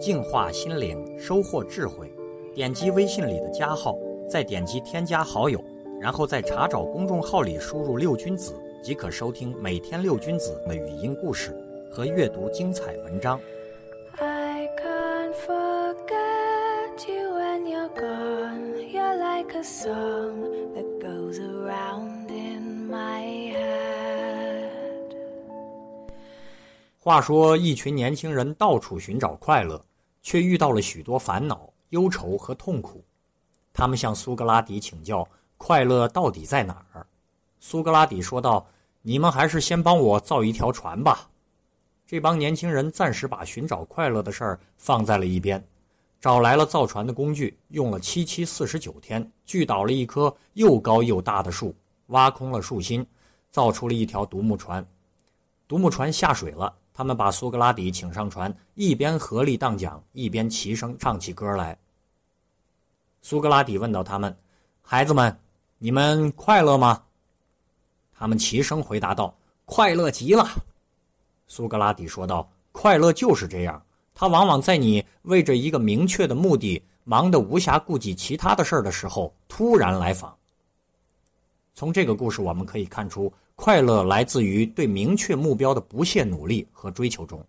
净化心灵，收获智慧。点击微信里的加号，再点击添加好友，然后在查找公众号里输入“六君子”，即可收听每天六君子的语音故事和阅读精彩文章。I can't forget you when you're gone. You're like a song that goes around in my head. 话说，一群年轻人到处寻找快乐，却遇到了许多烦恼、忧愁和痛苦。他们向苏格拉底请教：快乐到底在哪儿？苏格拉底说道：“你们还是先帮我造一条船吧。”这帮年轻人暂时把寻找快乐的事儿放在了一边，找来了造船的工具，用了七七四十九天，锯倒了一棵又高又大的树，挖空了树心，造出了一条独木船。独木船下水了。他们把苏格拉底请上船，一边合力荡桨，一边齐声唱起歌来。苏格拉底问道：“他们，孩子们，你们快乐吗？”他们齐声回答道：“快乐极了。”苏格拉底说道：“快乐就是这样，它往往在你为着一个明确的目的，忙得无暇顾及其他的事儿的时候，突然来访。”从这个故事我们可以看出。快乐来自于对明确目标的不懈努力和追求中。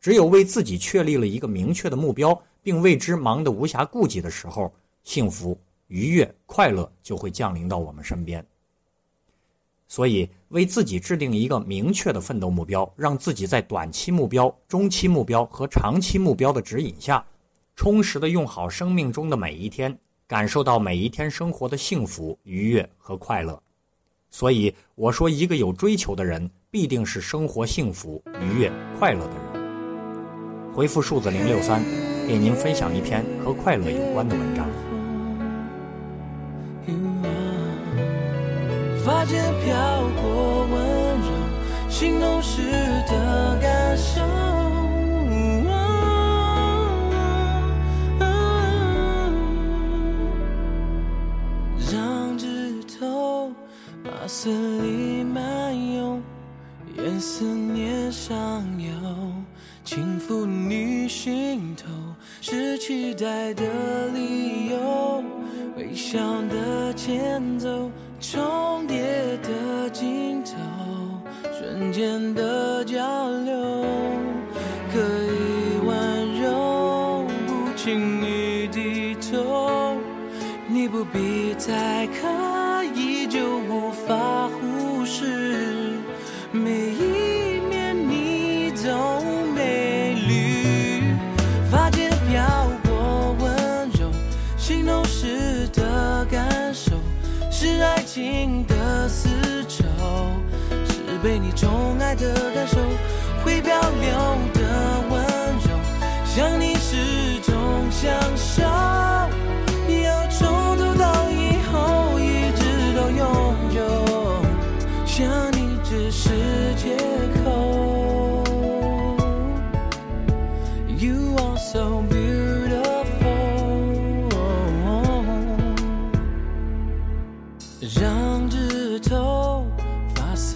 只有为自己确立了一个明确的目标，并为之忙得无暇顾及的时候，幸福、愉悦、快乐就会降临到我们身边。所以，为自己制定一个明确的奋斗目标，让自己在短期目标、中期目标和长期目标的指引下，充实的用好生命中的每一天，感受到每一天生活的幸福、愉悦和快乐。所以我说，一个有追求的人，必定是生活幸福、愉悦、快乐的人。回复数字零六三，给您分享一篇和快乐有关的文章。发间飘过温柔，心动时的感思念上游，轻抚你心头，是期待的理由。微笑的前奏，重叠的镜头，瞬间的交流，可以温柔，不轻易低头，你不必再刻意。就无法忽心的丝绸，是被你宠爱的感受，会漂流的温柔，想你始终享受，要从头到以后，一直到永久，想你这世界。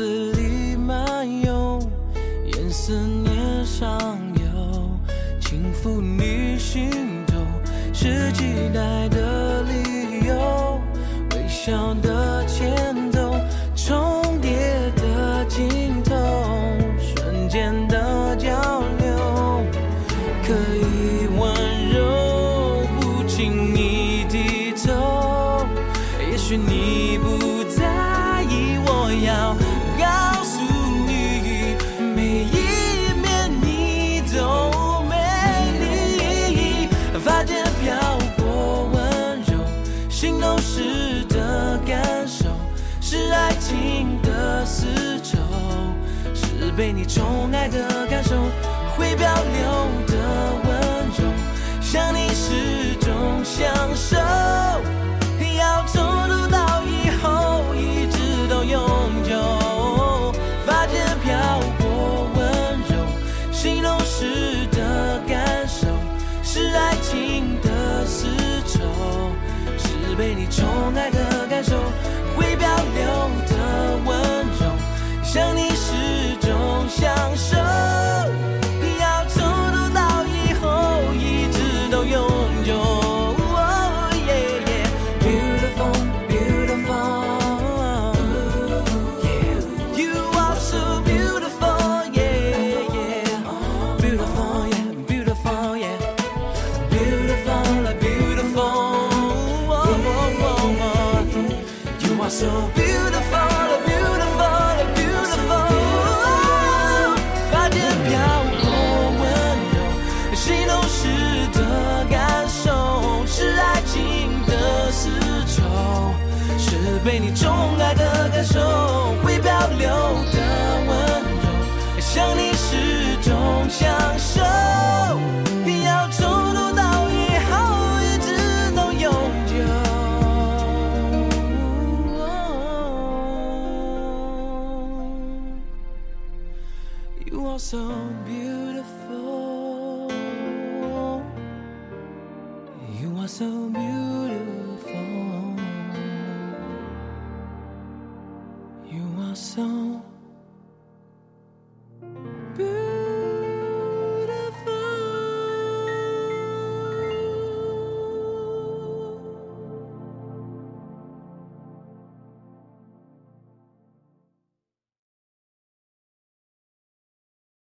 字里漫游，烟丝念上游，轻抚你心头，是期待的理由。微笑的前奏，重叠的镜头，瞬间的交流，可以温柔，不经意低头，也许你。被你宠爱的感受，会保留的温柔，想你始终享受，so beautiful beautiful beautiful. 发间漂泊温柔心动时的感受是爱情的丝绸是被你宠爱的感受会漂流。so beautiful. You are so beautiful. You are so